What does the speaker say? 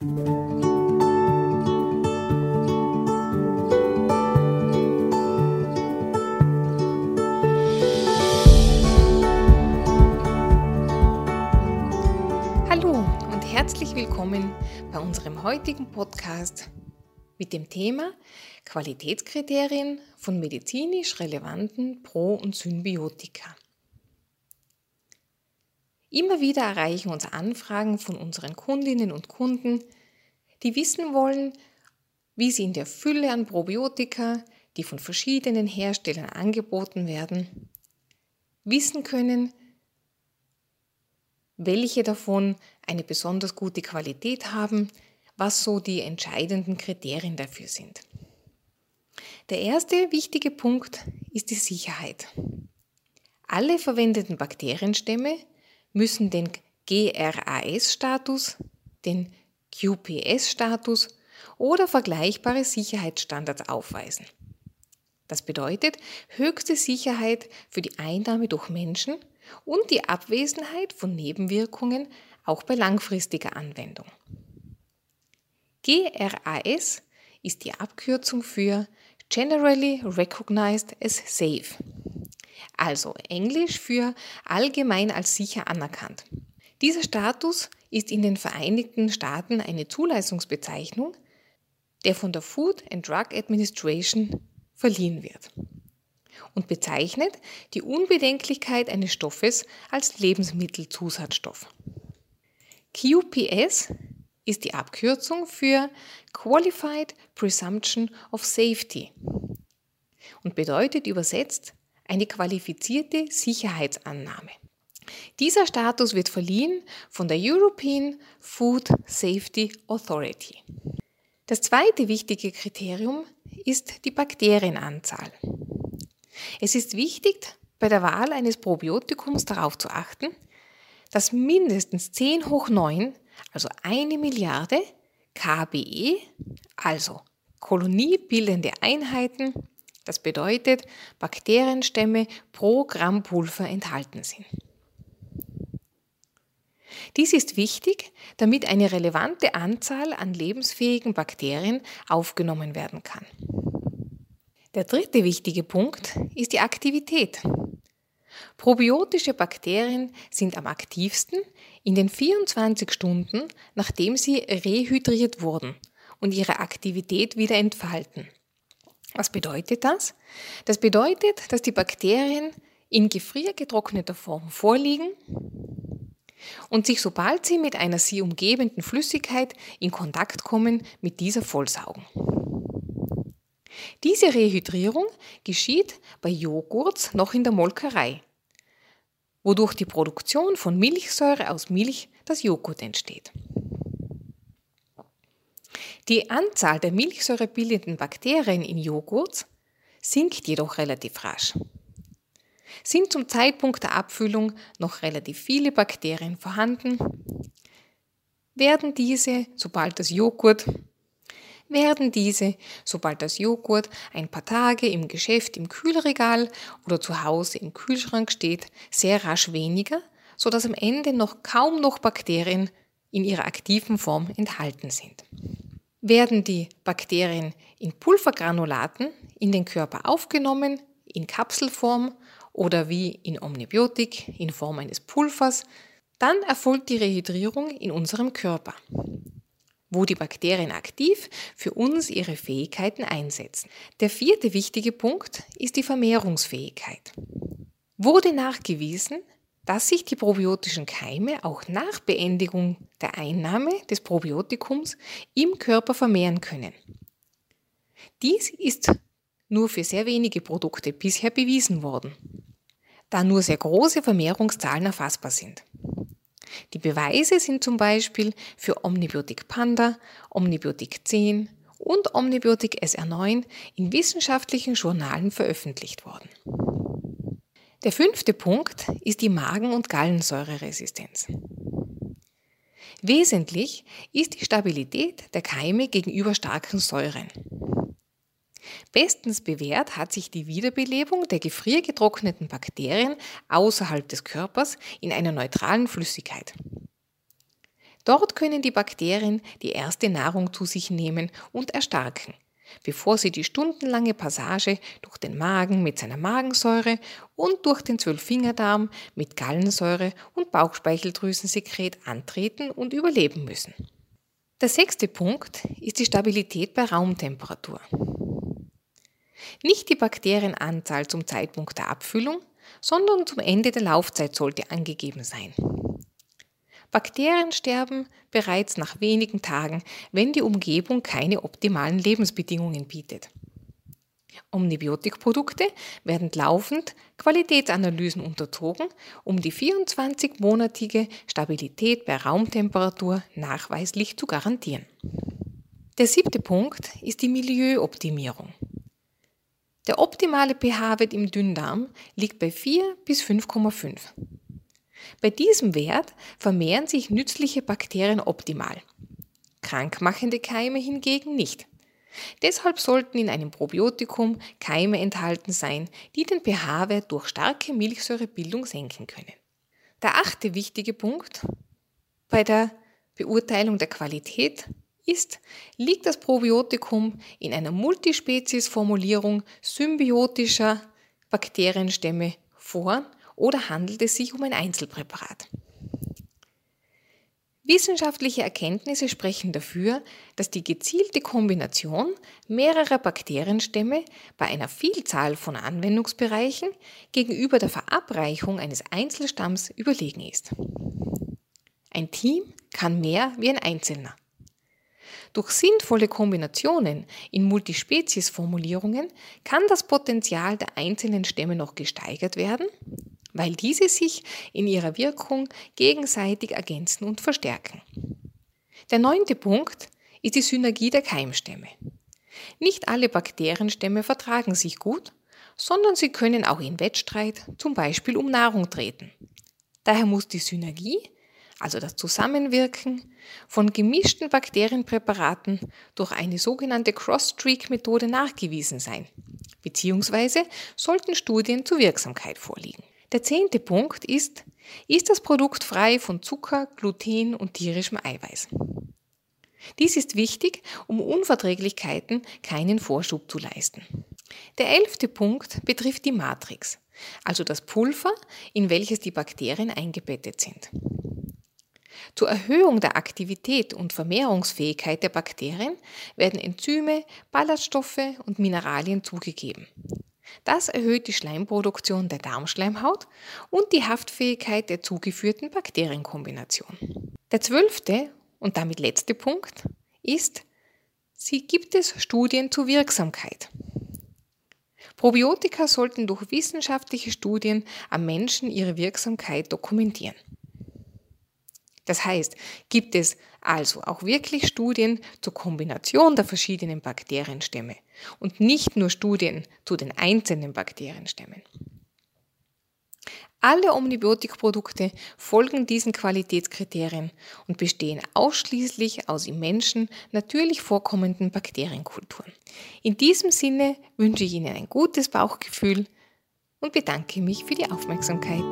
Hallo und herzlich willkommen bei unserem heutigen Podcast mit dem Thema Qualitätskriterien von medizinisch relevanten Pro- und Symbiotika. Immer wieder erreichen uns Anfragen von unseren Kundinnen und Kunden, die wissen wollen, wie sie in der Fülle an Probiotika, die von verschiedenen Herstellern angeboten werden, wissen können, welche davon eine besonders gute Qualität haben, was so die entscheidenden Kriterien dafür sind. Der erste wichtige Punkt ist die Sicherheit. Alle verwendeten Bakterienstämme müssen den GRAS-Status, den QPS-Status oder vergleichbare Sicherheitsstandards aufweisen. Das bedeutet höchste Sicherheit für die Einnahme durch Menschen und die Abwesenheit von Nebenwirkungen auch bei langfristiger Anwendung. GRAS ist die Abkürzung für Generally Recognized as Safe, also Englisch für allgemein als sicher anerkannt. Dieser Status ist in den Vereinigten Staaten eine Zulassungsbezeichnung, der von der Food and Drug Administration verliehen wird und bezeichnet die Unbedenklichkeit eines Stoffes als Lebensmittelzusatzstoff. QPS ist die Abkürzung für Qualified Presumption of Safety und bedeutet übersetzt eine qualifizierte Sicherheitsannahme. Dieser Status wird verliehen von der European Food Safety Authority. Das zweite wichtige Kriterium ist die Bakterienanzahl. Es ist wichtig, bei der Wahl eines Probiotikums darauf zu achten, dass mindestens 10 hoch 9, also eine Milliarde KBE, also koloniebildende Einheiten, das bedeutet Bakterienstämme pro Gramm Pulver enthalten sind. Dies ist wichtig, damit eine relevante Anzahl an lebensfähigen Bakterien aufgenommen werden kann. Der dritte wichtige Punkt ist die Aktivität. Probiotische Bakterien sind am aktivsten in den 24 Stunden, nachdem sie rehydriert wurden und ihre Aktivität wieder entfalten. Was bedeutet das? Das bedeutet, dass die Bakterien in gefriergetrockneter Form vorliegen und sich, sobald sie mit einer sie umgebenden Flüssigkeit in Kontakt kommen, mit dieser vollsaugen. Diese Rehydrierung geschieht bei Joghurts noch in der Molkerei, wodurch die Produktion von Milchsäure aus Milch das Joghurt entsteht. Die Anzahl der milchsäurebildenden Bakterien in Joghurts sinkt jedoch relativ rasch. Sind zum Zeitpunkt der Abfüllung noch relativ viele Bakterien vorhanden, werden diese, sobald das Joghurt werden diese, sobald das Joghurt ein paar Tage im Geschäft im Kühlregal oder zu Hause im Kühlschrank steht, sehr rasch weniger, so dass am Ende noch kaum noch Bakterien in ihrer aktiven Form enthalten sind. Werden die Bakterien in Pulvergranulaten in den Körper aufgenommen, in Kapselform oder wie in Omnibiotik in Form eines Pulvers, dann erfolgt die Rehydrierung in unserem Körper wo die Bakterien aktiv für uns ihre Fähigkeiten einsetzen. Der vierte wichtige Punkt ist die Vermehrungsfähigkeit. Wurde nachgewiesen, dass sich die probiotischen Keime auch nach Beendigung der Einnahme des Probiotikums im Körper vermehren können. Dies ist nur für sehr wenige Produkte bisher bewiesen worden, da nur sehr große Vermehrungszahlen erfassbar sind. Die Beweise sind zum Beispiel für Omnibiotik Panda, Omnibiotik 10 und Omnibiotik SR9 in wissenschaftlichen Journalen veröffentlicht worden. Der fünfte Punkt ist die Magen- und Gallensäureresistenz. Wesentlich ist die Stabilität der Keime gegenüber starken Säuren. Bestens bewährt hat sich die Wiederbelebung der gefriergetrockneten Bakterien außerhalb des Körpers in einer neutralen Flüssigkeit. Dort können die Bakterien die erste Nahrung zu sich nehmen und erstarken, bevor sie die stundenlange Passage durch den Magen mit seiner Magensäure und durch den Zwölffingerdarm mit Gallensäure und Bauchspeicheldrüsensekret antreten und überleben müssen. Der sechste Punkt ist die Stabilität bei Raumtemperatur. Nicht die Bakterienanzahl zum Zeitpunkt der Abfüllung, sondern zum Ende der Laufzeit sollte angegeben sein. Bakterien sterben bereits nach wenigen Tagen, wenn die Umgebung keine optimalen Lebensbedingungen bietet. Omnibiotikprodukte werden laufend Qualitätsanalysen unterzogen, um die 24-monatige Stabilität bei Raumtemperatur nachweislich zu garantieren. Der siebte Punkt ist die Milieuoptimierung. Der optimale pH-Wert im Dünndarm liegt bei 4 bis 5,5. Bei diesem Wert vermehren sich nützliche Bakterien optimal. Krankmachende Keime hingegen nicht. Deshalb sollten in einem Probiotikum Keime enthalten sein, die den pH-Wert durch starke Milchsäurebildung senken können. Der achte wichtige Punkt bei der Beurteilung der Qualität ist, liegt das Probiotikum in einer Multispezies-Formulierung symbiotischer Bakterienstämme vor oder handelt es sich um ein Einzelpräparat? Wissenschaftliche Erkenntnisse sprechen dafür, dass die gezielte Kombination mehrerer Bakterienstämme bei einer Vielzahl von Anwendungsbereichen gegenüber der Verabreichung eines Einzelstamms überlegen ist. Ein Team kann mehr wie ein Einzelner. Durch sinnvolle Kombinationen in Multispezies-Formulierungen kann das Potenzial der einzelnen Stämme noch gesteigert werden, weil diese sich in ihrer Wirkung gegenseitig ergänzen und verstärken. Der neunte Punkt ist die Synergie der Keimstämme. Nicht alle Bakterienstämme vertragen sich gut, sondern sie können auch in Wettstreit, zum Beispiel um Nahrung treten. Daher muss die Synergie also das Zusammenwirken von gemischten Bakterienpräparaten durch eine sogenannte Cross-Streak-Methode nachgewiesen sein, beziehungsweise sollten Studien zur Wirksamkeit vorliegen. Der zehnte Punkt ist, ist das Produkt frei von Zucker, Gluten und tierischem Eiweiß? Dies ist wichtig, um Unverträglichkeiten keinen Vorschub zu leisten. Der elfte Punkt betrifft die Matrix, also das Pulver, in welches die Bakterien eingebettet sind. Zur Erhöhung der Aktivität und Vermehrungsfähigkeit der Bakterien werden Enzyme, Ballaststoffe und Mineralien zugegeben. Das erhöht die Schleimproduktion der Darmschleimhaut und die Haftfähigkeit der zugeführten Bakterienkombination. Der zwölfte und damit letzte Punkt ist, sie gibt es Studien zur Wirksamkeit. Probiotika sollten durch wissenschaftliche Studien am Menschen ihre Wirksamkeit dokumentieren. Das heißt, gibt es also auch wirklich Studien zur Kombination der verschiedenen Bakterienstämme und nicht nur Studien zu den einzelnen Bakterienstämmen. Alle Omnibiotikprodukte folgen diesen Qualitätskriterien und bestehen ausschließlich aus im Menschen natürlich vorkommenden Bakterienkulturen. In diesem Sinne wünsche ich Ihnen ein gutes Bauchgefühl und bedanke mich für die Aufmerksamkeit.